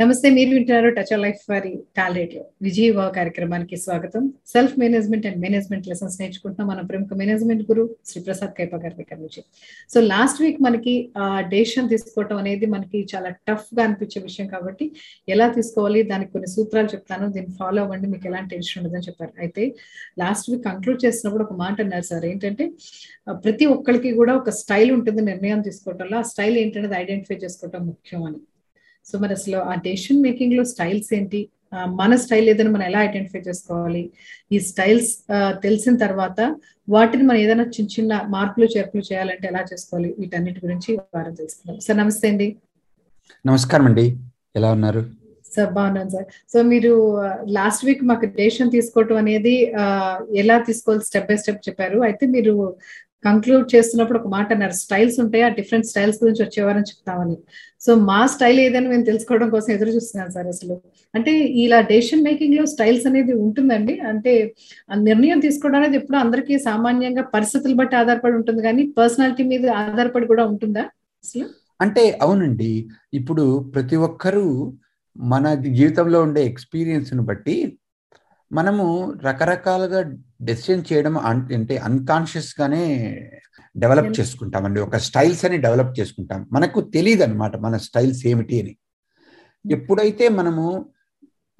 నమస్తే మీరు వింటున్నారు టచ్ లైఫ్ వారి టాలెంట్లో. విజయవా కార్యక్రమానికి స్వాగతం. Self management and management lessons నేర్చుకుంటున్నాం మన ప్రముఖ మేనేజ్మెంట్ గురు శ్రీ ప్రసాద్ కైప గారి దగ్గర నుంచి. సో లాస్ట్ వీక్ మనకి డెసిషన్ తీసుకోవటం అనేది మనకి చాలా టఫ్గా అనిపించే విషయం కాబట్టి ఎలా తీసుకోవాలి దానికి కొన్ని సూత్రాలు చెప్తాను. దీన్ని ఫాలో అవ్వండి మీకు ఎలాంటి టెన్షన్ ఉండదని చెప్పారు. అయితే లాస్ట్ వీక్ కంక్లూడ్ చేసినప్పుడు ఒక మాట అన్నారు సార్. ఏంటంటే ప్రతి ఒక్కరికి కూడా ఒక స్టైల్ ఉంటుంది నిర్ణయం తీసుకోవటంలో. ఆ స్టైల్ ఏంటనేది ఐడెంటిఫై చేసుకోవటం ముఖ్యం అని. సో మరి అసలు ఆ డెసిషన్ మేకింగ్లో స్టైల్స్ ఏంటి? మన స్టైల్ ఏదైనా మనం ఎలా ఐడెంటిఫై చేసుకోవాలి? ఈ స్టైల్స్ తెలిసిన తర్వాత వాటిని మనం ఏదైనా చిన్న చిన్న మార్పులు చేర్పులు చేయాలంటే ఎలా చేసుకోవాలి? వీటన్నిటి గురించి వారం తెలుసుకుందాం. సార్ నమస్తే అండి. నమస్కారం అండి. ఎలా ఉన్నారు? సార్ బాగున్నాను సార్. సో మీరు లాస్ట్ వీక్ మాకు డెసిషన్ తీసుకోవటం అనేది ఎలా తీసుకోవాలి? స్టెప్ బై స్టెప్ చెప్పారు. అయితే మీరు కంక్లూడ్ చేస్తున్నప్పుడు ఒక మాట అన్నారు స్టైల్స్ ఉంటాయి ఆ డిఫరెంట్ స్టైల్స్ గురించి వచ్చేవారని చెప్తామని. సో మా స్టైల్ ఏదైనా మేము తెలుసుకోవడం కోసం ఎదురు చూస్తున్నాను సార్ అసలు. అంటే ఇలా డెసిషన్ మేకింగ్లో స్టైల్స్ అనేది ఉంటుందండి. అంటే నిర్ణయం తీసుకోవడం అనేది ఎప్పుడు అందరికీ సామాన్యంగా పరిస్థితులు బట్టి ఆధారపడి ఉంటుంది కానీ పర్సనాలిటీ మీద ఆధారపడి కూడా ఉంటుందా అసలు? అంటే అవునండి. ఇప్పుడు ప్రతి ఒక్కరూ మన జీవితంలో ఉండే ఎక్స్పీరియన్స్ను బట్టి మనము రకరకాలుగా డెసిషన్ చేయడం అంటే అన్కాన్షియస్ గానే డెవలప్ చేసుకుంటామండి. ఒక స్టైల్స్ అని డెవలప్ చేసుకుంటాం. మనకు తెలియదు అనమాట మన స్టైల్స్ ఏమిటి అని. ఎప్పుడైతే మనము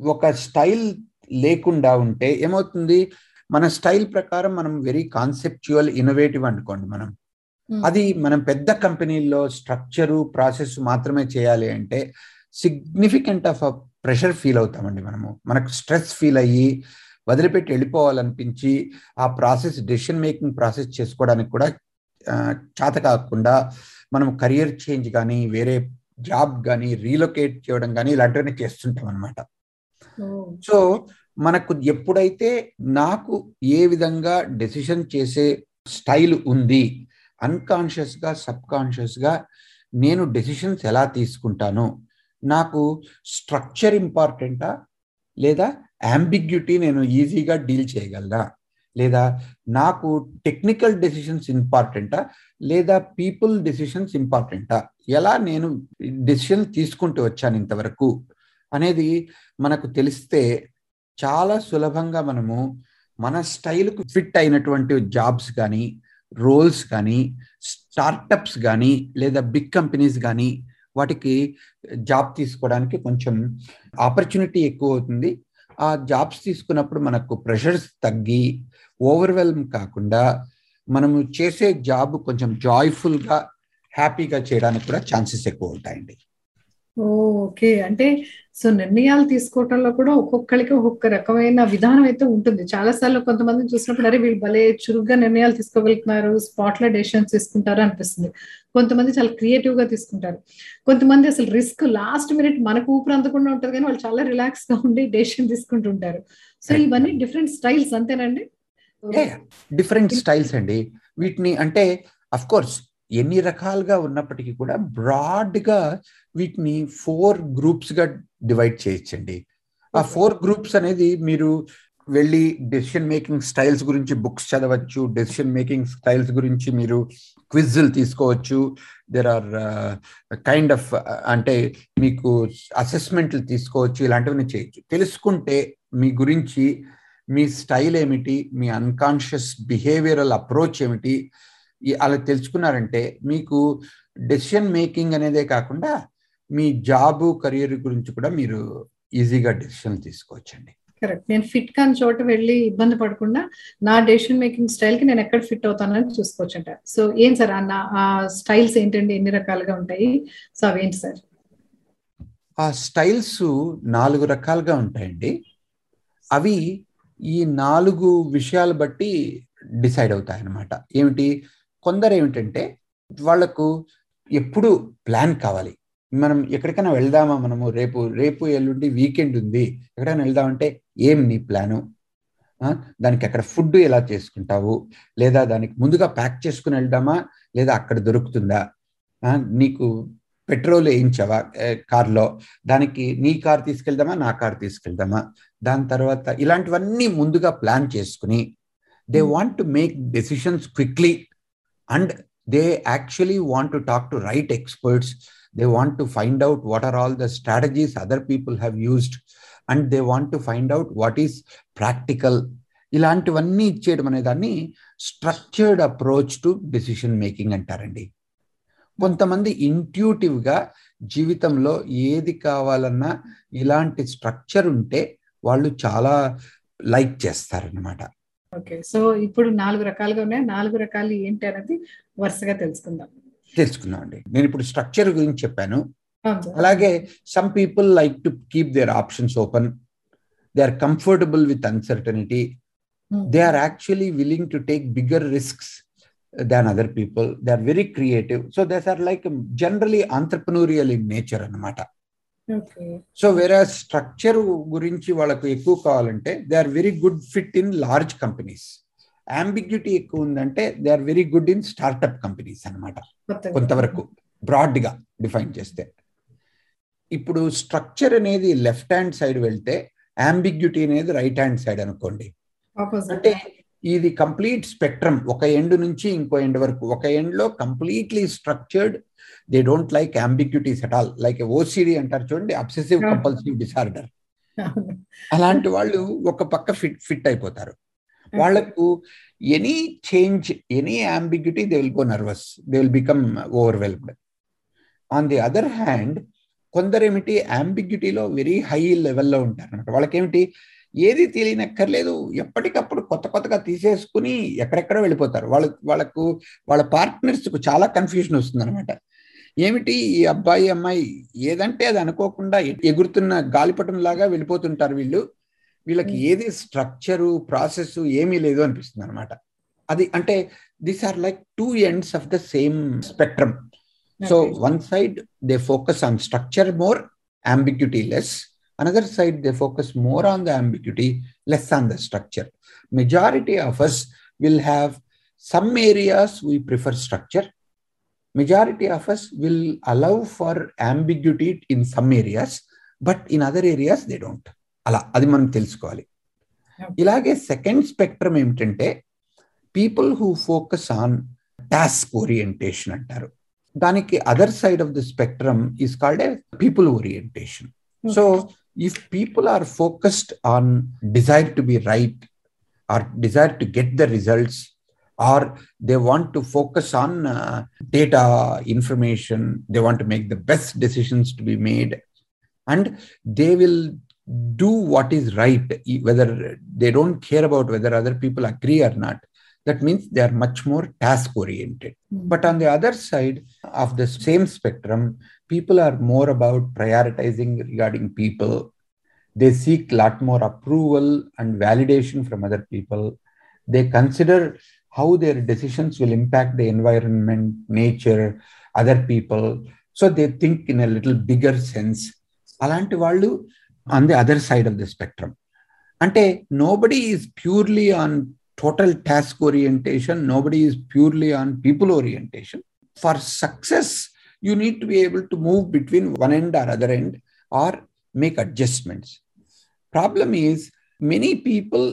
ఒక స్టైల్ లేకుండా ఉంటే ఏమవుతుంది? మన స్టైల్ ప్రకారం మనం వెరీ కాన్సెప్చువల్ ఇన్నోవేటివ్ అనుకోండి మనం. అది మనం పెద్ద కంపెనీల్లో స్ట్రక్చరు ప్రాసెస్ మాత్రమే చేయాలి అంటే సిగ్నిఫికెంట్ ఆఫ్ ప్రెషర్ ఫీల్ అవుతామండి మనము. మనకు స్ట్రెస్ ఫీల్ అయ్యి వదిలిపెట్టి వెళ్ళిపోవాలనిపించి ఆ ప్రాసెస్ డెసిషన్ మేకింగ్ ప్రాసెస్ చేసుకోవడానికి కూడా చేత కాకుండా మనం కెరియర్ చేంజ్ కానీ వేరే జాబ్ కానీ రీలొకేట్ చేయడం కానీ ఇలాంటివన్నీ చేస్తుంటాం అనమాట సో మనకు ఎప్పుడైతే నాకు ఏ విధంగా డెసిషన్ చేసే స్టైల్ ఉంది అన్కాన్షియస్గా సబ్కాన్షియస్గా నేను డెసిషన్స్ ఎలా తీసుకుంటాను నాకు స్ట్రక్చర్ ఇంపార్టెంటా లేదా అంబిగ్యూటీ నేను ఈజీగా డీల్ చేయగలనా? లేదా నాకు టెక్నికల్ డెసిషన్స్ ఇంపార్టెంటా లేదా పీపుల్ డెసిషన్స్ ఇంపార్టెంటా ఎలా నేను డెసిషన్ తీసుకుంటూ వచ్చాను ఇంతవరకు? అనేది మనకు తెలిస్తే చాలా సులభంగా మనము మన స్టైల్కు ఫిట్ అయినటువంటి జాబ్స్ కానీ రోల్స్ కానీ స్టార్టప్స్ కానీ లేదా బిగ్ కంపెనీస్ కానీ వాటికి జాబ్ తీసుకోవడానికి కొంచెం ఆపర్చునిటీ ఎక్కువ అవుతుంది ఆ జాబ్స్ తీసుకున్నప్పుడు మనకు ప్రెషర్స్ తగ్గి ఓవర్వెల్మ్ కాకుండా మనము చేసే జాబ్ కొంచెం జాయ్ఫుల్గా హ్యాపీగా చేయడానికి కూడా ఛాన్సెస్ ఎక్కువ ఉంటాయండి. ఓకే. అంటే సో నిర్ణయాలు తీసుకోవటంలో కూడా ఒక్కొక్కరికి ఒక్కొక్క రకమైన విధానం అయితే ఉంటుంది. చాలా సార్లు కొంతమంది చూసినప్పుడు అరే వీళ్ళు భలే చురుగ్గా నిర్ణయాలు తీసుకోగలుగుతున్నారు స్పాట్లో డెసిషన్స్ తీసుకుంటారు అనిపిస్తుంది. కొంతమంది చాలా క్రియేటివ్గా తీసుకుంటారు. కొంతమంది అసలు రిస్క్ లాస్ట్ మినిట్ మనకు ఊపిరి అందకుండా ఉంటుంది కానీ వాళ్ళు చాలా రిలాక్స్గా ఉండి డెసిషన్ తీసుకుంటుంటారు. సో ఇవన్నీ డిఫరెంట్ స్టైల్స్ అంతేనండి డిఫరెంట్ స్టైల్స్ అండి. వీటిని అంటే అఫ్ కోర్స్ ఎన్ని రకాలుగా ఉన్నప్పటికీ కూడా బ్రాడ్గా వీటిని ఫోర్ గ్రూప్స్గా డివైడ్ చేయొచ్చండి. ఆ ఫోర్ గ్రూప్స్ అనేది మీరు వెళ్ళి డెసిషన్ మేకింగ్ స్టైల్స్ గురించి బుక్స్ చదవచ్చు డెసిషన్ మేకింగ్ స్టైల్స్ గురించి మీరు క్విజ్లు తీసుకోవచ్చు. దెర్ ఆర్ కైండ్ ఆఫ్ అంటే మీకు అసెస్మెంట్లు తీసుకోవచ్చు ఇలాంటివన్నీ చేయొచ్చు. తెలుసుకుంటే మీ గురించి మీ స్టైల్ ఏమిటి మీ అన్కాన్షియస్ బిహేవియరల్ అప్రోచ్ ఏమిటి అలా తెలుసుకున్నారంటే మీకు డెసిషన్ మేకింగ్ అనేదే కాకుండా మీ జాబ్ కెరియర్ గురించి కూడా మీరు ఈజీగా డెసిషన్ తీసుకోవచ్చండి. కరెక్ట్ నేను ఫిట్ కాని చోట వెళ్ళి ఇబ్బంది పడకుండా నా డెసిషన్ మేకింగ్ స్టైల్కి నేను ఎక్కడ ఫిట్ అవుతానని చూసుకోవచ్చు అంట సో ఏం సార్? నా ఆ స్టైల్స్ ఏంటండి? ఎన్ని రకాలుగా ఉంటాయి? సో అవేంటి సార్? ఆ స్టైల్స్ నాలుగు రకాలుగా ఉంటాయండి. అవి ఈ నాలుగు విషయాలు బట్టి డిసైడ్ అవుతాయి అన్నమాట ఏమిటి? కొందరు ఏమిటంటే వాళ్ళకు ఎప్పుడు ప్లాన్ కావాలి. మనం ఎక్కడికైనా వెళ్దామా మనము? రేపు రేపు ఎల్లుండి వీకెండ్ ఉంది. ఎక్కడైనా వెళ్దామంటే ఏం నీ ప్లాను? దానికి అక్కడ ఫుడ్ ఎలా చేసుకుంటావు? లేదా దానికి ముందుగా ప్యాక్ చేసుకుని వెళ్దామా? లేదా అక్కడ దొరుకుతుందా? నీకు పెట్రోల్ వేయించావా? కార్లో? దానికి నీ కార్ తీసుకెళ్దామా? నా కార్ తీసుకెళ్దామా? దాని తర్వాత ఇలాంటివన్నీ ముందుగా ప్లాన్ చేసుకుని they want to make decisions quickly. And they actually want to talk to right experts they want to find out what are all the strategies other people have used and they want to find out what is practical ఇలాంటివన్నీ ఇచ్చేయడం అనే దాన్ని structured approach to decision making అంటారండి. కొంతమంది ఇంట్యూటివ్గా జీవితంలో ఏది కావాలన్నా ఇలాంటి స్ట్రక్చర్ ఉంటే వాళ్ళు చాలా లైక్ చేస్తారనమాట ఓకే. సో ఇప్పుడు నాలుగు రకాలుగా ఉన్నాయి. నాలుగు రకాలు ఏంటి అనేది వరుసగా తెలుసుకుందాం. తెలుసుకుందామండి నేను ఇప్పుడు స్ట్రక్చర్ గురించి చెప్పాను. అలాగే some people like to keep their options open. They are comfortable with uncertainty. They are actually willing to take bigger risk than other people. They are very creative. So these are like generally entrepreneurial in nature అనమాట so వేరే structure గురించి వాళ్ళకు ఎక్కువ కావాలంటే they are very good fit in large companies ambiguity ఎక్కువ ఉందంటే they are very good in startup companies కొత్తగా. కొంతవరకు బ్రాడ్గా డిఫైన్ చేస్తే. ఇప్పుడు స్ట్రక్చర్ అనేది లెఫ్ట్ హ్యాండ్ సైడ్ వెళ్తే అంబిగ్యూటీ అనేది రైట్ హ్యాండ్ సైడ్ అనుకోండి. అంటే ఇది కంప్లీట్ స్పెక్ట్రమ్ ఒక ఎండ్ నుంచి ఇంకో ఎండ్ వరకు. ఒక ఎండ్లో completely structured they don't like ambiguities at all like OCD అంటారు చూడండి అబ్సెసివ్. కంపల్సివ్ డిసార్డర్ అలాంటి వాళ్ళు ఒక పక్క ఫిట్ ఫిట్ అయిపోతారు. వాళ్ళకు any change any ambiguity they will go nervous they will become overwhelmed on the other hand కొందరేమిటి అంబిగ్యూటీలో very high లెవెల్లో ఉంటారు అనమాట వాళ్ళకేమిటి ఏది తెలియనక్కర్లేదు ఎప్పటికప్పుడు కొత్త కొత్తగా తీసేసుకుని ఎక్కడెక్కడో వెళ్ళిపోతారు. వాళ్ళ వాళ్ళకు వాళ్ళ పార్ట్నర్స్కు చాలా కన్ఫ్యూజన్ వస్తుంది అనమాట ఏమిటి ఈ అబ్బాయి అమ్మాయి? ఏదంటే అది అనుకోకుండా ఎగురుతున్న గాలిపటం లాగా వెళ్ళిపోతుంటారు వీళ్ళు. వీళ్ళకి ఏది స్ట్రక్చరు ప్రాసెస్ ఏమీ లేదు అనిపిస్తుంది అనమాట అది అంటే these are like two ends of the same spectrum. So one side they focus on structure more ambiguity less. Another side they focus more on the ambiguity less on the structure. Majority of us will have some areas we prefer structure majority of us will allow for ambiguity in some areas but in other areas they don't. అలా అది మనం తెలుసుకోవాలి. ఇలాగే second spectrum ఏమిటంటే people who focus on task orientation అంటారు. దానికి other side of the spectrum is called a people orientation so if people are focused on desire to be right or desire to get the results or they want to focus on uh, data information. They want to make the best decisions to be made. And they will do what is right whether they don't care about whether other people agree or not. That means they are much more task oriented. Hmm. But on the other side of the same spectrum people are more about prioritizing regarding people. They seek lot more approval and validation from other people. They consider how their decisions will impact the environment, nature, other people. So they think in a little bigger sense. అలాంటి వాళ్ళు on the other side of the spectrum అంటే nobody is purely on total task orientation nobody is purely on people orientation for success you need to be able to move between one end or other end or make adjustments problem is many people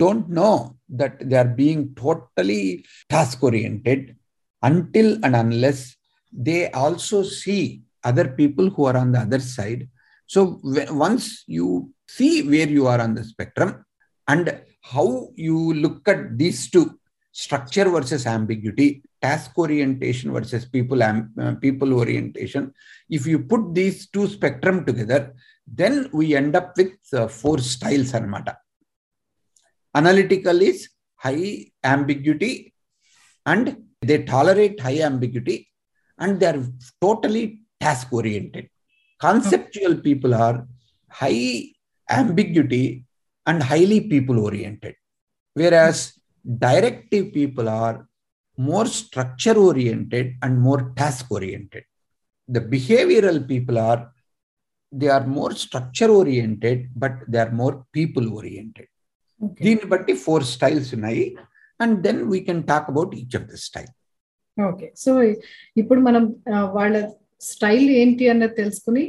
don't know that they are being totally task oriented until and unless they also see other people who are on the other side. So once you see where you are on the spectrum and how you look at these two structure versus ambiguity task orientation versus people uh, people orientation if you put these two spectrum together then we end up with uh, four styles anamata analytical is high ambiguity and they tolerate high ambiguity and they are totally task oriented. Conceptual people are high ambiguity and highly people oriented. Whereas directive people are more structure oriented and more task oriented. The behavioral people are they are more structure oriented but they are more people oriented దీన్ని బట్టి four styles ఉన్నాయి. And then we can talk about each of the style. Okay. So ఇప్పుడు మనం వాళ్ళ style ఏంటి అన్నది తెలుసుకుని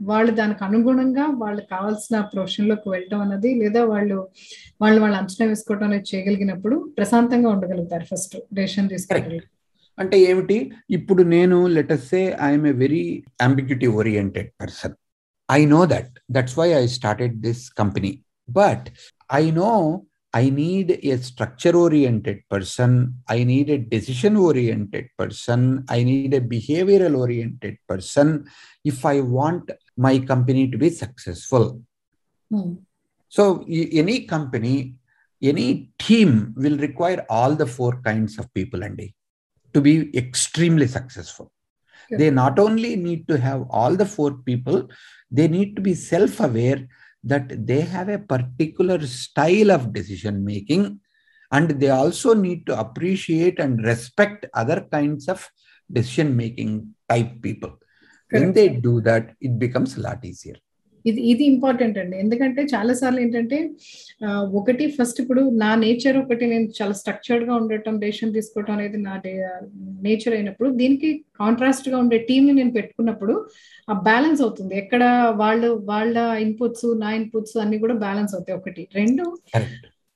వాళ్ళు దానికి అనుగుణంగా వాళ్ళకి కావాల్సిన ప్రొఫెషన్లోకి వెళ్ళటం అన్నది లేదా వాళ్ళు వాళ్ళు వాళ్ళు అంచనా వేసుకోవడం అనేది చేయగలిగినప్పుడు ప్రశాంతంగా ఉండగలుగుతారు ఫస్ట్ డెసిషన్ తీసుకోగలుగుతారు అంటే ఏమిటి? ఇప్పుడు నేను let's say I'm a very ambiguity oriented person I know that that's why I started this company but I know I need a structure oriented person. I need a decision oriented person. I need a behavioral oriented person if I want my company to be successful. Hmm. So, any company, any team will require all the four kinds of people, Andy, to be extremely successful. Yeah. They not only need to have all the four people, they need to be self aware that they have a particular style of decision making and they also need to appreciate and respect other kinds of decision making type people. When they do that it becomes a lot easier ఇది ఇది important అండి. ఎందుకంటే చాలా సార్లు ఏంటంటే ఒకటి first ఇప్పుడు నా నేచర్ ఒకటి నేను చాలా స్ట్రక్చర్డ్గా ఉండటం డెసిషన్ తీసుకోవటం అనేది నా నేచర్ అయినప్పుడు దీనికి కాంట్రాస్ట్గా ఉండే టీంని ని నేను పెట్టుకున్నప్పుడు ఆ బ్యాలెన్స్ అవుతుంది. ఎక్కడ వాళ్ళు వాళ్ళ ఇన్పుట్స్ నా ఇన్పుట్స్ అన్ని కూడా బ్యాలెన్స్ అవుతాయి ఒకటి. రెండు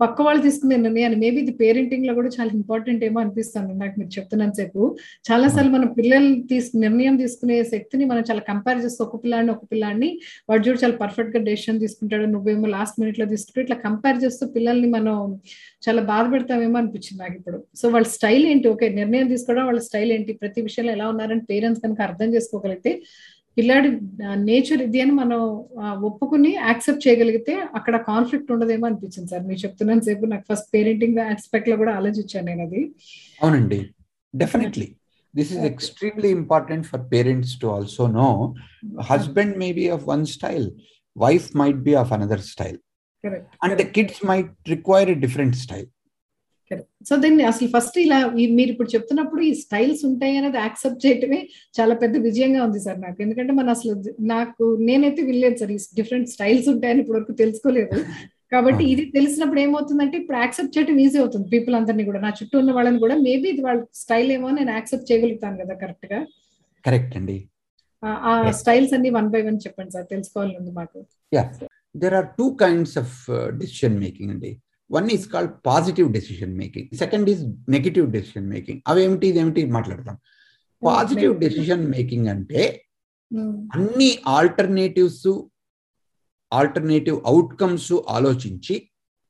పక్క వాళ్ళు తీసుకునే నిర్ణయాన్ని మేబీ ఇది పేరెంటింగ్లో కూడా చాలా ఇంపార్టెంట్ ఏమో అనిపిస్తుంది నాకు మీరు చెప్తున్నంత సేపు. చాలా సార్లు మన పిల్లలు తీసుకు నిర్ణయం తీసుకునే శక్తిని మనం చాలా కంపేర్ చేస్తే ఒక పిల్లాడిని ఒక పిల్లాడిని వాడు చూడు చాలా పర్ఫెక్ట్గా డెసిషన్ తీసుకుంటాడు. నువ్వేమో లాస్ట్ మినిట్లో తీసుకుంటే ఇట్లా కంపేర్ చేస్తూ పిల్లల్ని మనం చాలా బాధ పెడతామేమో అనిపించింది నాకు ఇప్పుడు. సో వాళ్ళ స్టైల్ ఏంటి? ఓకే నిర్ణయం తీసుకోవడం వాళ్ళ స్టైల్ ఏంటి? ప్రతి విషయంలో ఎలా ఉన్నారని పేరెంట్స్ కనుక అర్థం చేసుకోగలిగితే పిల్లాడి నేచర్ ఇది అని మనం ఒప్పుకుని యాక్సెప్ట్ చేయగలిగితే అక్కడ కాన్ఫ్లిక్ట్ ఉండదేమో అనిపించింది సార్. మీరు చెప్తున్నాను సేపు నాకు ఫస్ట్ పేరెంటింగ్ ఆస్పెక్ట్లో కూడా ఆలోచించాను నేను అది. అవునండి. Definitely this is. Extremely important for parents to also know husband may be of one style wife might be of another style and the kids might require a different style so దీన్ని అసలు first ఇలా మీరు ఇప్పుడు చెప్తున్నప్పుడు ఈ styles ఉంటాయి అనేది accept చేయటమే చాలా పెద్ద విజయంగా ఉంది సార్ నాకు. ఎందుకంటే మన అసలు నాకు నేనైతే వినలేదు సార్ ఈ డిఫరెంట్ స్టైల్స్ ఉంటాయని ఇప్పుడు వరకు తెలుసుకోలేదు. కాబట్టి. ఇది తెలిసినప్పుడు ఏమవుతుందంటే ఇప్పుడు యాక్సెప్ట్ చేయడం ఈజీ అవుతుంది పీపుల్ అందరినీ కూడా. నా చుట్టూ ఉన్న వాళ్ళని కూడా మేబీ ఇది వాళ్ళ స్టైల్ ఏమో నేను యాక్సెప్ట్ చేయగలుగుతాను కదా కరెక్ట్గా? కరెక్ట్ అండి. ఆ-. స్టైల్స్ అన్ని వన్ బై వన్ చెప్పండి సార్. తెలుసుకోవాలని ఉంది మాకు. Are two kinds of uh, decision making అండి. One is called positive decision making second is negative decision making అవేమిటి ఇదేమిటి మాట్లాడతాం పాజిటివ్ డెసిషన్ మేకింగ్ అంటే Hmm. అన్ని ఆల్టర్నేటివ్స్ ఆల్టర్నేటివ్ అవుట్కమ్స్ ఆలోచించి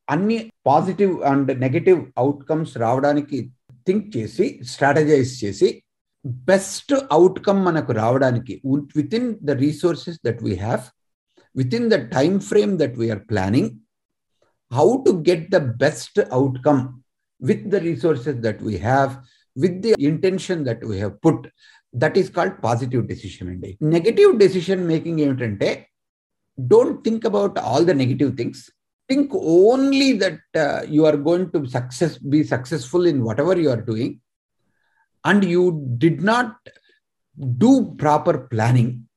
అన్ని పాజిటివ్ అండ్ నెగటివ్ అవుట్కమ్స్ రావడానికి థింక్ చేసి స్ట్రాటజైజ్ చేసి బెస్ట్ అవుట్కమ్ మనకు రావడానికి within the resources that we have within the time frame that we're planning how to get the best outcome with the resources that we have, with the intention that we have put. That is called positive decision making. Negative decision making entante, don't think about all the negative things. Think only that uh, you are going to success, be successful in whatever you are doing, and you did not do proper planning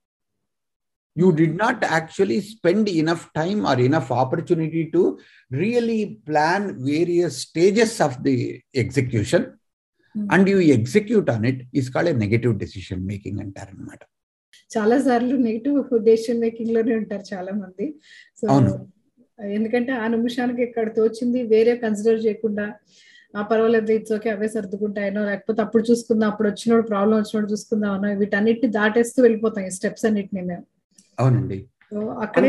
you did not actually spend enough time or enough opportunity to really plan various stages of the execution. And you execute on it is called a negative decision making అంటారనమాట చాలా సార్లు negative decision మేకింగ్లోనే ఉంటారు చాలా మంది. So అవును. ఎందుకంటే ఆ నిమిషానికి ఇక్కడ తోచింది వేరే కన్సిడర్ చేయకుండా ఆ పర్వాలేదు ఇట్స్ ఓకే అవే సర్దుకుంటాయనో లేకపోతే అప్పుడు చూసుకుందాం అప్పుడు వచ్చినప్పుడు ప్రాబ్లం వచ్చినప్పుడు చూసుకుందాం అనో వీటన్నిటిని దాటేస్తూ వెళ్ళిపోతాం ఈ స్టెప్స్ అన్నిటిని మేము. అవునండి. అక్కడే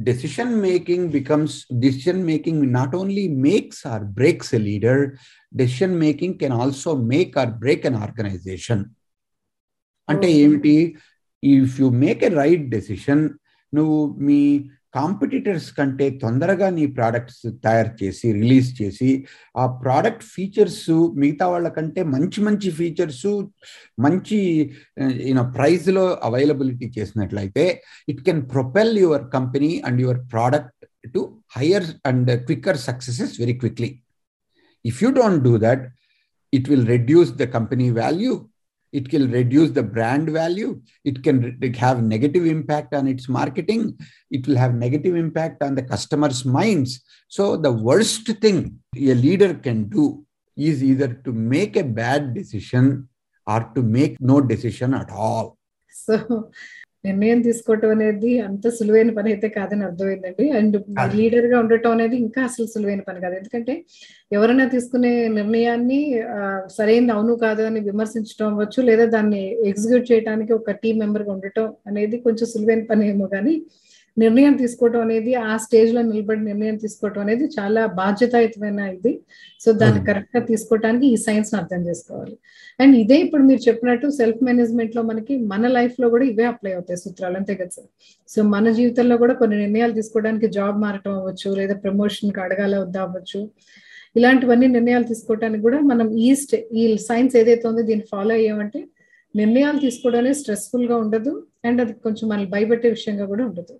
decision making becomes decision making not only makes or breaks a leader decision making can also make or break an organisation అంటే ఏమిటి? If you make a right decision నువ్వు మీ కాంపిటీటర్స్ కంటే తొందరగా నీ ప్రోడక్ట్స్ తయారు చేసి రిలీజ్ చేసి ఆ ప్రోడక్ట్ ఫీచర్స్ మిగతా వాళ్ళ కంటే మంచి మంచి ఫీచర్స్ మంచి యూనో ప్రైస్లో అవైలబిలిటీ చేసినట్లయితే it can propel your company and your product to higher and quicker successes very quickly. If you don't do that it will reduce the company value it will reduce the brand value it can have negative impact on its marketing it will have negative impact on the customers minds. So the worst thing a leader can do is either to make a bad decision or to make no decision at all. So నిర్ణయం తీసుకోవటం అనేది అంత సులువైన పని అయితే కాదని అర్థమైందండి. And లీడర్గా ఉండటం అనేది ఇంకా అసలు సులువైన పని కాదు. ఎందుకంటే ఎవరైనా తీసుకునే నిర్ణయాన్ని సరైనది అవును కాదు అని విమర్శించడం అవ్వచ్చు లేదా దాన్ని ఎగ్జిక్యూట్ చేయడానికి ఒక టీం మెంబర్గా ఉండటం అనేది కొంచెం సులువైన పని ఏమో కానీ నిర్ణయం తీసుకోవటం అనేది ఆ స్టేజ్లో నిలబడి నిర్ణయం తీసుకోవటం అనేది చాలా బాధ్యతాయుతమైన ఇది. సో దాన్ని కరెక్ట్గా తీసుకోవడానికి ఈ సైన్స్ అర్థం చేసుకోవాలి. అండ్ ఇదే ఇప్పుడు మీరు చెప్పినట్టు సెల్ఫ్ మేనేజ్మెంట్లో మనకి మన లైఫ్లో కూడా ఇవే అప్లై అవుతాయి సూత్రాలు. అంతే కదా సార్? సో మన జీవితంలో కూడా కొన్ని నిర్ణయాలు తీసుకోవడానికి జాబ్ మారటం అవ్వచ్చు లేదా ప్రమోషన్కి అడగాల వద్దా అవ్వచ్చు. ఇలాంటివన్నీ నిర్ణయాలు తీసుకోవడానికి కూడా మనం ఈ స్టే ఈ సైన్స్ ఏదైతే ఉందో దీన్ని ఫాలో అయ్యామంటే నిర్ణయాలు తీసుకోవడం అనేది స్ట్రెస్ఫుల్గా ఉండదు. అండ్ అది కొంచెం మనల్ని భయపెట్టే విషయంగా కూడా ఉండదు.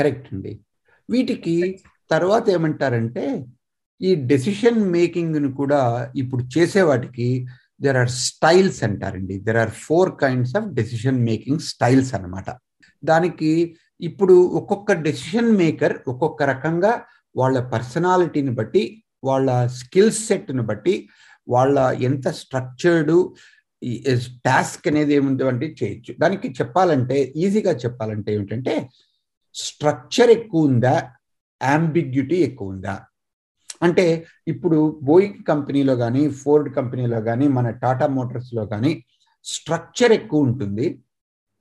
కరెక్ట్ అండి. వీటికి తర్వాత ఏమంటారంటే ఈ డెసిషన్ మేకింగ్ను కూడా ఇప్పుడు చేసే వాటికి దెర్ ఆర్ స్టైల్స్ అంటారండి. There are four kinds of decision making styles అనమాట దానికి ఇప్పుడు ఒక్కొక్క డెసిషన్ మేకర్ ఒక్కొక్క రకంగా వాళ్ళ పర్సనాలిటీని బట్టి వాళ్ళ స్కిల్ సెట్ని బట్టి వాళ్ళ ఎంత స్ట్రక్చర్డు టాస్క్ అనేది ఏముందంటే చేయొచ్చు. దానికి చెప్పాలంటే ఈజీగా చెప్పాలంటే ఏమిటంటే స్ట్రక్చర్ ఎక్కువ ఉందా అంబిగ్యూటీ ఎక్కువ ఉందా అంటే ఇప్పుడు బోయింగ్ కంపెనీలో కానీ ఫోర్డ్ కంపెనీలో కానీ మన టాటా మోటార్స్లో కానీ స్ట్రక్చర్ ఎక్కువ ఉంటుంది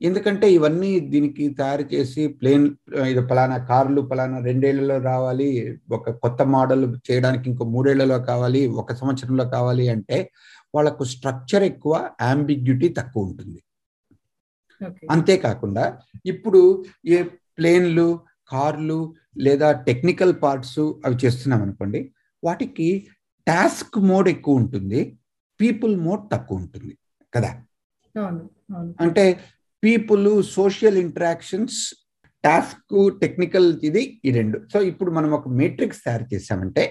ఎందుకంటే ఇవన్నీ దీనికి తయారు చేసి ప్లేన్ ఇది పలానా కార్లు పలానా రెండేళ్ళలో రావాలి ఒక కొత్త మోడల్ చేయడానికి ఇంకో మూడేళ్ళలో కావాలి ఒక సంవత్సరంలో కావాలి అంటే వాళ్ళకు స్ట్రక్చర్ ఎక్కువ అంబిగ్యూటీ తక్కువ ఉంటుంది అంతేకాకుండా ఇప్పుడు ఏ ప్లేన్లు కార్లు లేదా టెక్నికల్ పార్ట్స్ అవి చేస్తున్నాం అనుకోండి వాటికి టాస్క్ మోడ్ ఎక్కువ ఉంటుంది పీపుల్ మోడ్ తక్కువ ఉంటుంది కదా? అంటే people social interactions task technical ఇది ఈ రెండు. సో ఇప్పుడు మనం ఒక మేట్రిక్స్ తయారు చేసామంటే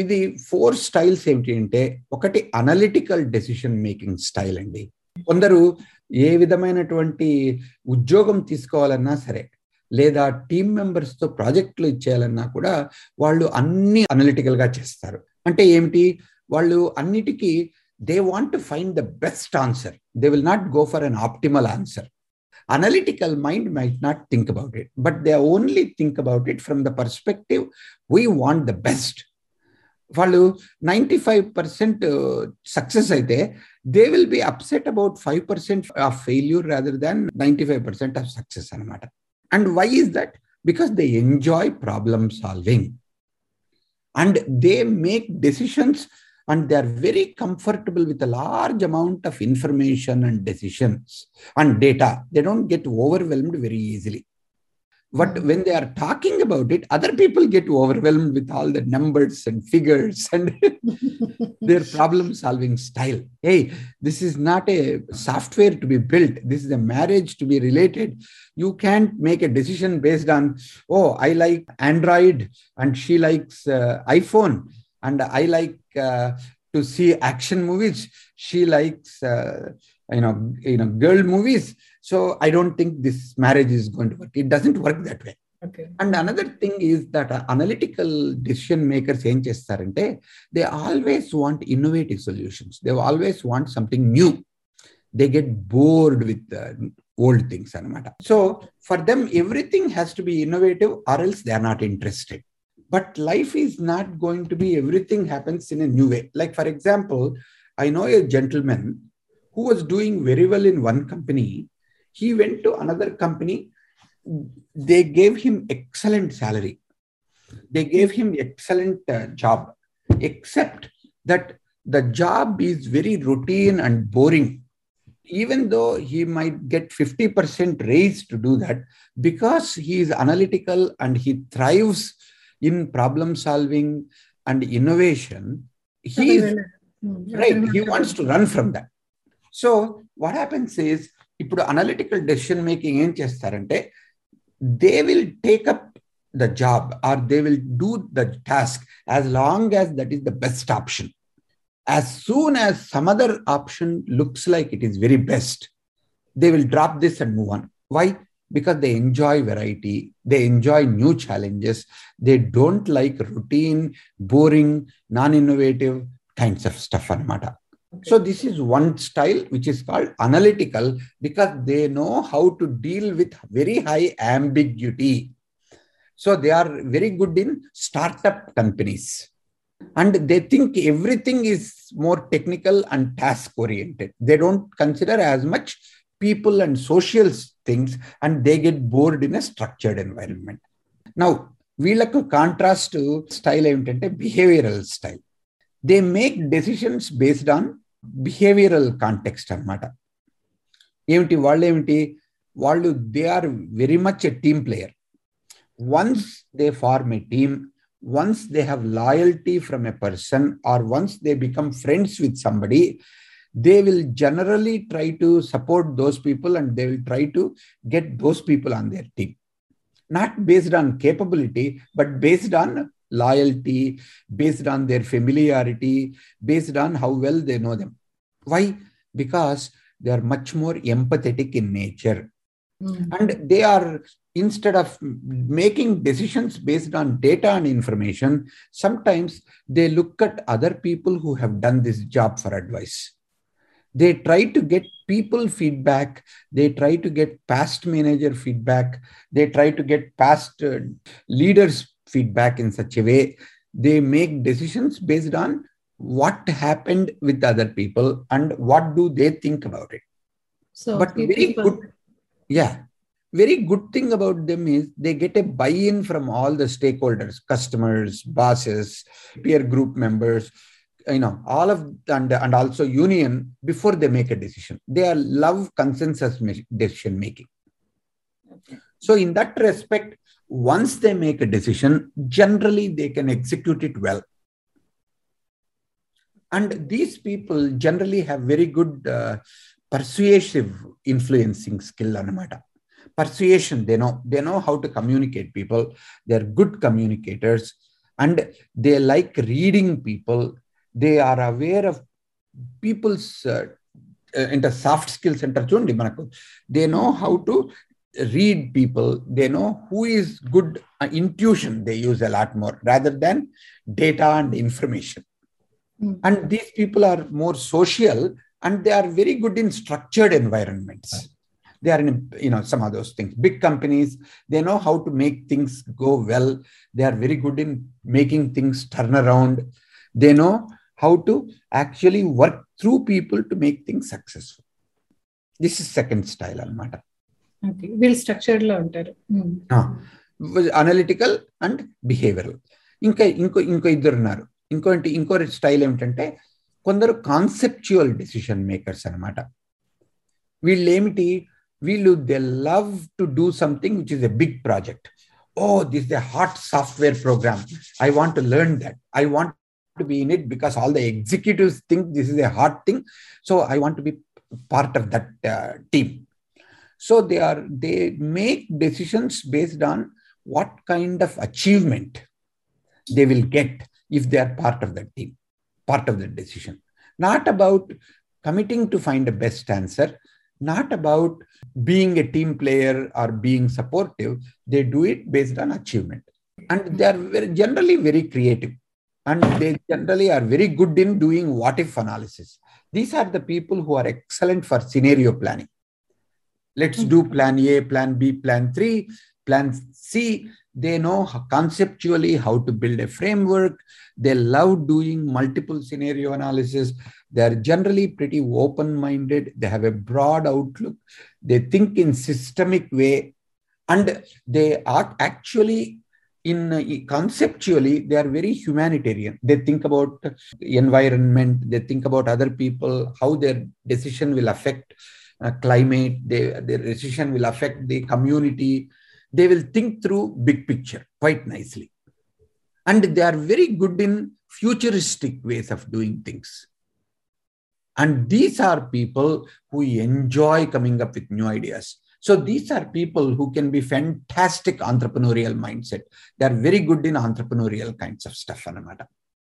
ఇది ఫోర్ స్టైల్స్ ఏమిటి అంటే ఒకటి అనలిటికల్ డెసిషన్ మేకింగ్ స్టైల్ అండి. కొందరు ఏ విధమైనటువంటి ఉద్యోగం తీసుకోవాలన్నా సరే లేదా టీం మెంబర్స్తో ప్రాజెక్టులు ఇచ్చేయాలన్నా కూడా వాళ్ళు అన్ని అనలిటికల్గా చేస్తారు. అంటే ఏమిటి? వాళ్ళు అన్నిటికీ they want to find the best answer they will not go for an optimal answer analytical mind might not think about it but they only think about it from the perspective we want the best వాళ్ళు ninety five percent success అయితే they will be upset about five percent of failure rather than ninety five percent of success అనమాట And why is that? Because they enjoy problem solving and they make decisions and they are very comfortable with a large amount of information and decisions and data. They don't get overwhelmed very easily. But when they are talking about it, other people get overwhelmed with all the numbers and figures and their problem solving style. Hey, this is not a software to be built. This is a marriage to be related. You can't make a decision based on, oh, I like Android and she likes uh, iPhone and I like uh, to see action movies. She likes, uh, you know, you know, girl movies. So I don't think this marriage is going to work. It doesn't work that way. Okay. And another thing is that uh, analytical decision makers ఏం చేస్తారంటే they always want innovative solutions. They always want something new. They get bored with uh, old things అనమాట so for them everything has to be innovative or else they are not interested but life is not going to be everything happens in a new way like for example i know a gentleman who was doing very well in one company he went to another company. They gave him excellent salary. They gave him excellent uh, job except that the job is very routine and boring. Even though he might get 50% raise to do that because he is analytical and he thrives in problem solving and innovation he is right he wants to run from that. So what happens is ఇప్పుడు analytical decision making ఏం చేస్తారంటే they will take up the job or they will do the task as long as that is the best option as soon as some other option looks like it is very best they will drop this and move on why because they enjoy variety, they enjoy new challenges, they don't like routine, boring, non innovative kinds of stuff. Anamata. So this is one style which is called analytical because they know how to deal with very high ambiguity. So they are very good in startup companies. And they think everything is more technical and task oriented. They don't consider as much people and social things and they get bored in a structured environment. Now, వీళ్ళకు contrast style ఏమిటంటే behavioural style they make decisions based on behavioural context అనమాట ఏమిటి వాళ్ళు ఏమిటి వాళ్ళు they are very much a team player once they form a team once they have loyalty from a person or once they become friends with somebody they will generally try to support those people and they will try to get those people on their team not based on capability but based on loyalty based on their familiarity based on how well they know them. Why? Because they are much more empathetic in nature. Mm. and they are instead of making decisions based on data and information sometimes they look at other people who have done this job for advice. They try to get people feedback. They try to get past manager feedback. They try to get past uh, leaders feedback in such a way they make decisions based on what happened with other people and what do they think about it So but very people- good yeah very good thing about them is they get a buy-in from all the stakeholders customers bosses peer group members you know all of and, and also union before they make a decision they are love consensus decision making. so in that respect once they make a decision generally they can execute it well and these people generally have very good uh, persuasive influencing skill anamata persuasion they know they know how to communicate people they're good communicators and they like reading people they are aware of people's uh, uh, into soft skill center చూడండి మనకు they know how to read people they know who is good uh, intuition they use a lot more rather than data and information. Mm. and these people are more social and they are very good in structured environments. They are in you know some of those things. Big companies they know how to make things go well. They are very good in making things turn around. They know how to actually work through people to make things successful. This is second style Okay. వీళ్ళు స్ట్రక్చర్డ్లో ఉంటారు. Analytical and behavioural ఇంకా ఇంకో ఇంకో ఇద్దరు ఉన్నారు. ఇంకోటి ఇంకో style ఏమిటంటే కొందరు కాన్సెప్చువల్ డెసిషన్ మేకర్స్ అనమాట వీళ్ళు ఏమిటి వీళ్ళు they love to do something which is a big project oh this the hot software program I want to learn that I want to be in it because all the executives think this is a hot thing so I want to be part of that team so they are they make decisions based on what kind of achievement they will get if they are part of the team part of the decision. Not about committing to find a best answer not about being a team player or being supportive. They do it based on achievement. And they are very, generally very creative. And they generally are very good in doing what if analysis. These are the people who are excellent for scenario planning let's do plan A, plan B, plan three, plan C. They know conceptually how to build a framework. They love doing multiple scenario analysis. They are generally pretty open minded. They have a broad outlook. They think in systemic way. And they are actually in uh, conceptually they are very humanitarian they think about environment they think about other people how their decision will affect uh, climate, they, their decision will affect the community. They will think through big picture quite nicely. And they are very good in futuristic ways of doing things. And these are people who enjoy coming up with new ideas. So these are people who can be fantastic entrepreneurial mindset. They are very good in entrepreneurial kinds of stuff, Anamata.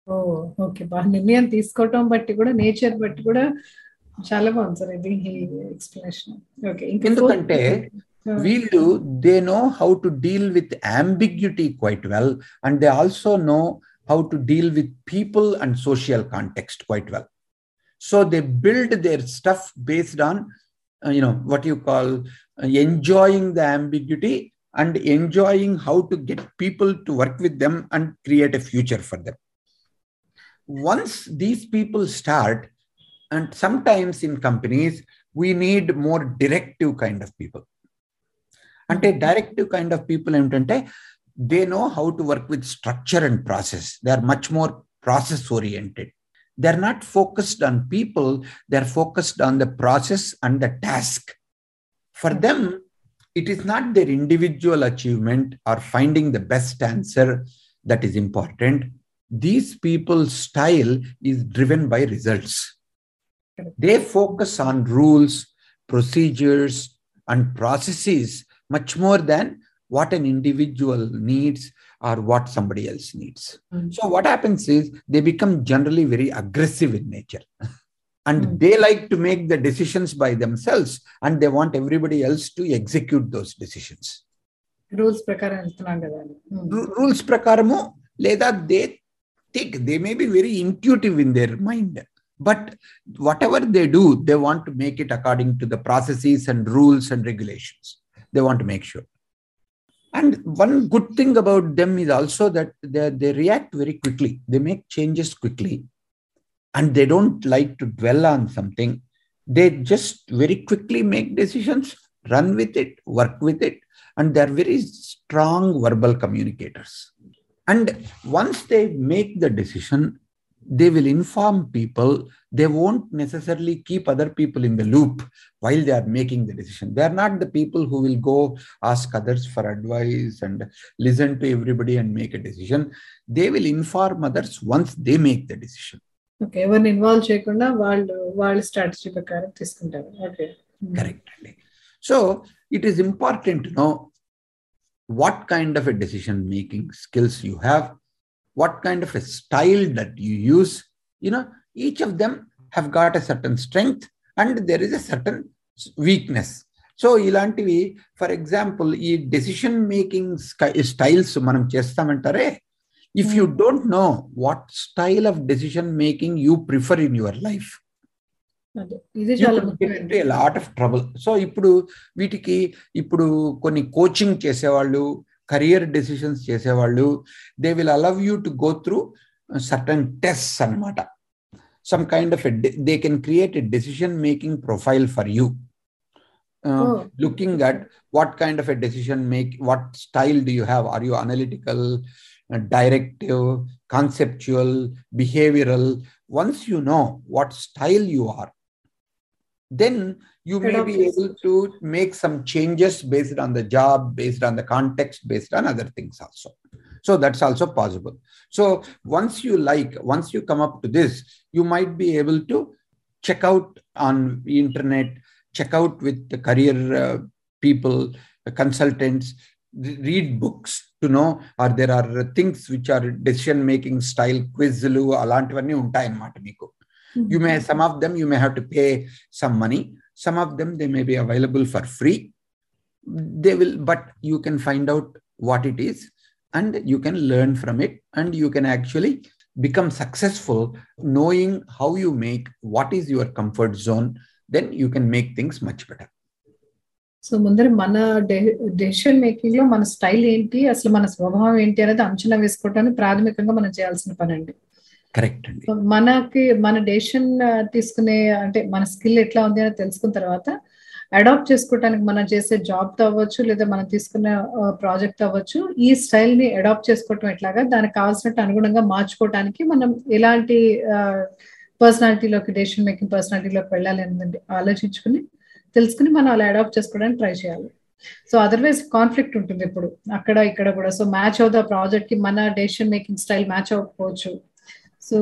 Oh okay బాగా నిర్ణయం తీసుకోవటం బట్టి కూడా nature బట్టి కూడా చాలా బాగుంది sir ఇది ఎక్స్ప్లెనేషన్ ఓకే ఇంకా ఎందుకంటే వీళ్ళు they know how to deal with ambiguity quite well and they also know how to deal with people and social context quite well so they build their stuff based on you know what you call enjoying the ambiguity and enjoying how to get people to work with them and create a future for them. Once these people start, and sometimes in companies, we need more directive kind of people. అంటే directive kind of people ఏంటంటే they know how to work with structure and process they are much more process oriented they are not focused on people they are focused on the process and the task for them it is not their individual achievement or finding the best answer that is important. These people's style is driven by results. They focus on rules, procedures, and processes much more than what an individual needs or what somebody else needs. Mm-hmm. So, what happens is they become generally very aggressive in nature. and mm. they like to make the decisions by themselves and they want everybody else to execute those decisions rules ప్రకారం వెళ్తున్నాం కదా rules ప్రకారము లేదా they think they may be very intuitive in their mind But whatever they do, they want to make it according to the processes and rules and regulations. They want to make sure. And one good thing about them is also that they, they react very quickly. They make changes quickly. And they don't like to dwell on something. They just very quickly make decisions, run with it, work with it. And they're very strong verbal communicators. And once they make the decision, they will inform people. They won't necessarily keep other people in the loop while they are making the decision. They are not the people who will go ask others for advice and listen to everybody and make a decision. They will inform others once they make the decision. Okay ఎవరిని involve చేయకుండా వాళ్ళు వాళ్ళ strategy ప్రకారం తీసుకుంటారు okay correct అండి so it is important know what kind of a decision making skills you have what kind of a style that you use you know each of them have got a certain strength and there is a certain weakness so ఇలాంటివి for example ఈ decision making styles మనం చేస్తామంటారే if you don't know what style of decision making you prefer in your life ఇది చాలా a lot of trouble. So ఇప్పుడు వీటికి ఇప్పుడు కొన్ని కోచింగ్ చేసేవాళ్ళు కెరియర్ డెసిషన్స్ చేసేవాళ్ళు they will allow you to go through certain test అనమాట some kind of they can create a decision making profile for you looking at what kind of a decision make what style do you have are you analytical directive, conceptual, behavioral. Once you know what style you are, then you may be able to make some changes based on the job, based on the context, based on other things also. So that's also possible. So once you like, once you come up to this, you might be able to check out on the internet, check out with the career uh, people, the consultants, read books to know or there are things which are decision making style క్విజ్లు అలాంటివన్నీ ఉంటాయన్నమాట మీకు you may some of them you may have to pay some money some of them they may be available for free they will but you can find out what it is and you can learn from it and you can actually become successful knowing how you make what is your comfort zone then you can make things much better so ముందర మన decision మేకింగ్లో మన style ఏంటి అసలు మన స్వభావం ఏంటి అనేది అంచనా వేసుకోవడానికి ప్రాథమికంగా మనం చేయాల్సిన పని అండి కరెక్ట్ అండి. మనకి మన డెసిషన్ తీసుకునే అంటే మన స్కిల్ ఎట్లా ఉంది అని తెలుసుకున్న తర్వాత అడాప్ట్ చేసుకోవడానికి మనం చేసే జాబ్తో అవ్వచ్చు లేదా మనం తీసుకున్న ప్రాజెక్ట్ అవ్వచ్చు ఈ స్టైల్ని అడాప్ట్ చేసుకోవటం ఎట్లాగా దానికి కావాల్సినట్టు అనుగుణంగా మార్చుకోవడానికి మనం ఎలాంటి పర్సనాలిటీలోకి డెసిషన్ మేకింగ్ పర్సనాలిటీలోకి వెళ్ళాలి అనేది ఆలోచించుకుని తెలుసుకుని మనం అలా అడాప్ట్ చేసుకోవడానికి ట్రై చేయాలి. సో అదర్వైజ్ కాన్ఫ్లిక్ట్ ఉంటుంది ఇప్పుడు అక్కడ ఇక్కడ కూడా. సో మ్యాచ్ అవుదా ప్రాజెక్ట్కి మన డెసిషన్ మేకింగ్ స్టైల్ మ్యాచ్ అవ్వకపోవచ్చు. సో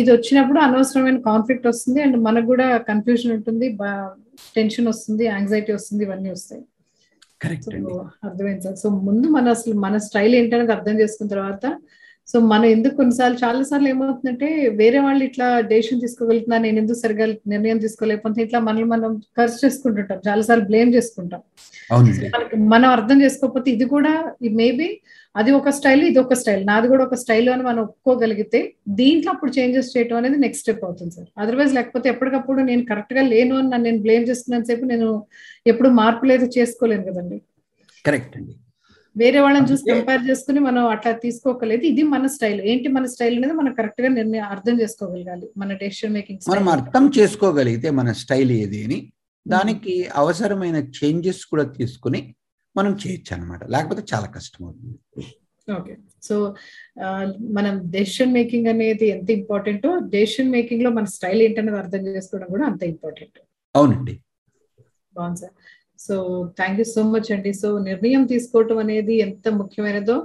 ఇది వచ్చినప్పుడు అనవసరమైన కాన్ఫ్లిక్ట్ వస్తుంది అండ్ మనకు కూడా కన్ఫ్యూజన్ ఉంటుంది టెన్షన్ వస్తుంది యాంగ్జైటీ వస్తుంది ఇవన్నీ వస్తాయి. అర్థమైంది సార్. సో ముందు మన అసలు మన స్టైల్ ఏంటనేది అర్థం చేసుకున్న తర్వాత సో మనం ఎందుకు కొన్నిసార్లు చాలా సార్లు ఏమవుతుందంటే వేరే వాళ్ళు ఇట్లా డెసిషన్ తీసుకోగలుగుతున్నా నేను ఎందుకు సరిగా నిర్ణయం తీసుకోలేకపోతే ఇట్లా మనల్ని మనం ఖర్చు చేసుకుంటుంటాం చాలా సార్లు బ్లేమ్ చేసుకుంటాం. మనం అర్థం చేసుకోకపోతే ఇది కూడా మేబీ అది ఒక స్టైల్ ఇది ఒక స్టైల్. నాది కూడా ఒక స్టైల్ అని మనం ఒప్పుకోగలిగితే దీంట్లో అప్పుడు చేంజెస్ చేయడం అనేది నెక్స్ట్ స్టెప్ అవుతుంది సార్. అదర్వైజ్ లేకపోతే ఎప్పటికప్పుడు నేను కరెక్ట్గా లేను అని నన్ను నేను బ్లేమ్ చేసుకున్నంత సేపు నేను ఎప్పుడు మార్పులు అయితే చేసుకోలేను కదండి. కరెక్ట్ అండి. వేరే వాళ్ళని చూసి కంపేర్ చేసుకుని మనం అట్లా తీసుకోకలేదు. ఇది మన స్టైల్. ఏంటి మన స్టైల్ అనేది మనం కరెక్ట్గా నిర్ణయం అర్థం చేసుకోగలగాలి మన డెసిషన్ మేకింగ్ మనం అర్థం చేసుకోగలిగితే మన స్టైల్ ఏది అని దానికి అవసరమైన చేంజెస్ కూడా తీసుకుని మనం చేయొచ్చు అనమాట లేకపోతే చాలా కష్టం అవుతుంది ఓకే. సో మనం డెసిషన్ మేకింగ్ అనేది ఎంత ఇంపార్టెంటో డెసిషన్ మేకింగ్లో మన స్టైల్ ఏంటనేది అర్థం చేసుకోవడం కూడా అంత ఇంపార్టెంట్ అవునండి. బాగుంది sir. So thank you so much అండి. సో నిర్ణయం తీసుకోవటం అనేది ఎంత ముఖ్యమైనదో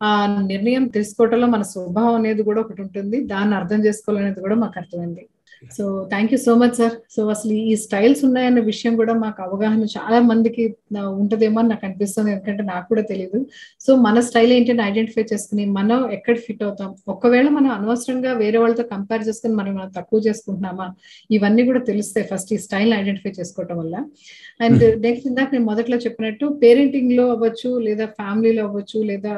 ఆ నిర్ణయం తీసుకోవటంలో మన స్వభావం అనేది కూడా ఒకటి ఉంటుంది. దాన్ని అర్థం చేసుకోవాలనేది కూడా మాకు అర్థమైంది. So thank you so much sir so అసలు ఈ స్టైల్స్ ఉన్నాయన్న విషయం కూడా మాకు అవగాహన చాలా మందికి ఉంటదేమో అని నాకు అనిపిస్తుంది. ఎందుకంటే నాకు కూడా తెలియదు సో మన స్టైల్ ఏంటంటే ఐడెంటిఫై చేసుకుని మనం ఎక్కడ ఫిట్ అవుతాం? ఒకవేళ మనం అనవసరంగా వేరే వాళ్ళతో కంపేర్ చేసుకుని మనం మనం తక్కువ చేసుకుంటున్నామా? ఇవన్నీ కూడా తెలుస్తాయి ఫస్ట్ ఈ స్టైల్ ఐడెంటిఫై చేసుకోవటం వల్ల. అండ్ నెక్స్ట్ ఇందాక నేను మొదట్లో చెప్పినట్టు పేరెంటింగ్లో అవ్వచ్చు లేదా ఫ్యామిలీలో అవ్వచ్చు లేదా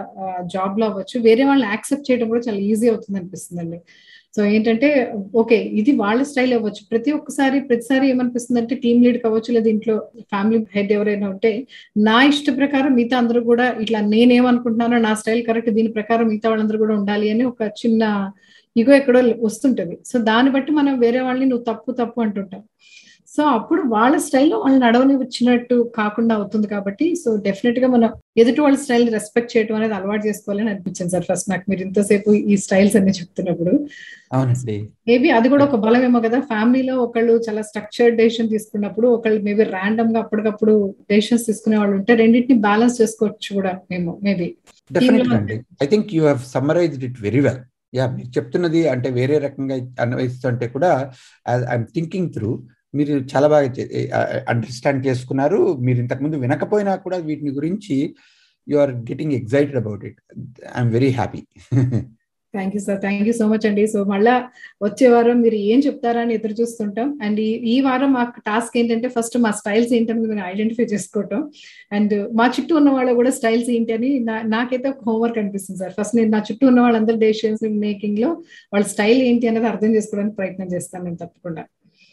జాబ్లో అవ్వచ్చు వేరే వాళ్ళని యాక్సెప్ట్ చేయడం కూడా చాలా ఈజీ అవుతుంది అనిపిస్తుందండి. సో ఏంటంటే ఓకే ఇది వాళ్ళ స్టైల్ అవ్వచ్చు. ప్రతి ఒక్కసారి ప్రతిసారి ఏమనిపిస్తుంది అంటే టీమ్ లీడ్ కావచ్చు లేదా ఇంట్లో ఫ్యామిలీ హెడ్ ఎవరైనా ఉంటే నా ఇష్ట ప్రకారం మిగతా అందరూ కూడా ఇట్లా నేనేమనుకుంటున్నానో నా స్టైల్ కరెక్ట్ దీని ప్రకారం మిగతా వాళ్ళందరూ కూడా ఉండాలి అని ఒక చిన్న ఇగో ఎక్కడో వస్తుంటది. సో దాన్ని బట్టి మనం వేరే వాళ్ళని నువ్వు తప్పు తప్పు అంటుంటావు. సో అప్పుడు వాళ్ళ స్టైల్లో వాళ్ళు నడవని వచ్చినట్టు కాకుండా అవుతుంది కాబట్టి సో డెఫినెట్గా మనం ఎదుటి వాళ్ళ స్టైల్ రెస్పెక్ట్ చేయడం అనేది అలవాటు చేసుకోవాలని అనిపించింది సార్ ఫస్ట్ నాకు. మీరు ఇంతసేపు ఈ స్టైల్స్ అన్ని చెప్తున్నప్పుడు. అవునండి. మేబీ అది కూడా ఒక బలమేమో కదా. ఫ్యామిలీలో ఒకళ్ళు చాలా స్ట్రక్చర్డ్ డెసిషన్ తీసుకున్నప్పుడు ఒకళ్ళు మేబీ ర్యాండమ్గా అప్పటికప్పుడు డెసిషన్స్ తీసుకునే వాళ్ళు ఉంటే రెండింటిని బ్యాలెన్స్ చేసుకోవచ్చు కూడా మేము maybe I think you have summarised it very well yeah మీరు చెప్తున్నది అంటే వేరే రకంగా అన్వయిస్తుంటే కూడా ఐఎమ్ థింకింగ్ త్రూ మీరు చాలా బాగా అండర్స్టాండ్ చేసుకున్నారు. మీరు ఇంతకుముందు వినకపోయినా కూడా వీటిని గురించి you are getting excited about it I'm very happy thank you sir thank you so much అండి. సో మళ్ళా వచ్చే వారం మీరు ఏం చెప్తారని ఎదురు చూస్తుంటాం. అండ్ ఈ వారం మాకు టాస్క్ ఏంటంటే ఫస్ట్ మా స్టైల్స్ ఏంటని మేము ఐడెంటిఫై చేసుకోవటం. అండ్ మా చుట్టూ ఉన్న వాళ్ళు కూడా స్టైల్స్ ఏంటి అని నాకైతే ఒక హోంవర్క్ అనిపిస్తుంది సార్ ఫస్ట్ నేను నా చుట్టూ ఉన్న వాళ్ళందరూ డెసిషన్స్ మేకింగ్లో వాళ్ళ స్టైల్ ఏంటి అనేది అర్థం చేసుకోవడానికి ప్రయత్నం చేస్తాను నేను తప్పకుండా.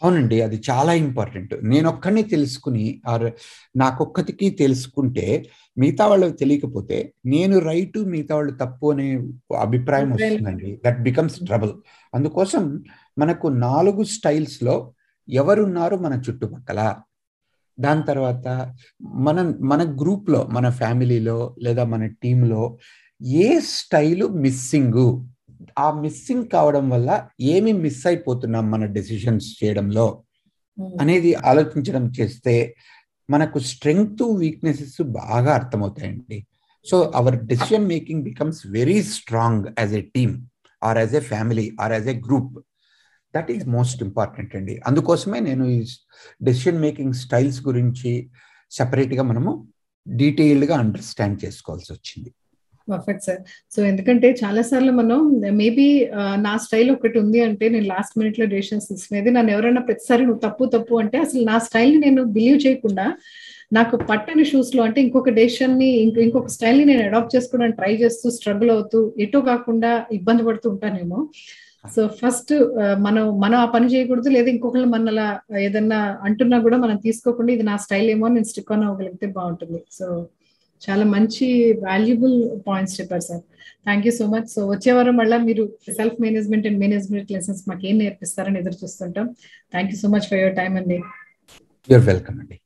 అవునండి. అది చాలా ఇంపార్టెంట్. నేను ఒక్కడిని తెలుసుకుని ఆర్ నాకొక్కటికి తెలుసుకుంటే మిగతా వాళ్ళకి తెలియకపోతే నేను రైట్ మిగతా వాళ్ళు తప్పు అనే అభిప్రాయం వస్తుందండి. That becomes trouble. అందుకోసం మనకు నాలుగు స్టైల్స్లో ఎవరున్నారు మన చుట్టుపక్కల. దాని తర్వాత మన మన గ్రూప్లో మన ఫ్యామిలీలో లేదా మన టీంలో ఏ స్టైలు మిస్సింగు? ఆ మిస్సింగ్ కావడం వల్ల ఏమి మిస్ అయిపోతున్నాం మన డెసిషన్స్ చేయడంలో అనేది ఆలోచించడం చేస్తే మనకు స్ట్రెంగ్త్ వీక్నెసెస్ బాగా అర్థమవుతాయండి. So our decision making becomes very strong as a team or as a family or as a group that is most important అండి. అందుకోసమే నేను ఈ డెసిషన్ మేకింగ్ స్టైల్స్ గురించి సపరేట్గా మనము డీటెయిల్డ్గా అండర్స్టాండ్ చేసుకోవాల్సి వచ్చింది. పర్ఫెక్ట్ సార్ సో ఎందుకంటే చాలా సార్లు మనం మేబీ నా స్టైల్ ఒకటి ఉంది అంటే నేను లాస్ట్ మినిట్లో డెసిషన్స్ తీసుకునేది. నన్ను ఎవరైనా ప్రతిసారి నువ్వు తప్పు తప్పు అంటే అసలు నా స్టైల్ని నేను బిలీవ్ చేయకుండా నాకు పట్టని షూస్లో అంటే ఇంకొక డెసిషన్ని ఇంకొక స్టైల్ని నేను అడాప్ట్ చేసుకోవడానికి ట్రై చేస్తూ స్ట్రగుల్ అవుతూ ఎటో కాకుండా ఇబ్బంది పడుతూ ఉంటానేమో. సో ఫస్ట్ మనం మనం ఆ పని చేయకూడదు లేదా ఇంకొకళ్ళు మన అలా ఏదన్నా అంటున్నా కూడా మనం తీసుకోకుండా ఇది నా స్టైల్ ఏమో నేను స్టిక్ ఆన్ అవ్వగలిగితే బాగుంటుంది. సో చాలా మంచి వాల్యుబుల్ పాయింట్స్ చెప్పారు sir thank you so much so వచ్చే వారం మళ్ళీ మీరు self management and management lessons మాకు ఏం నేర్పిస్తారని ఎదురు చూస్తుంటాం. Thank you so much for your time అండి యూర్ వెల్కమ్ అండి.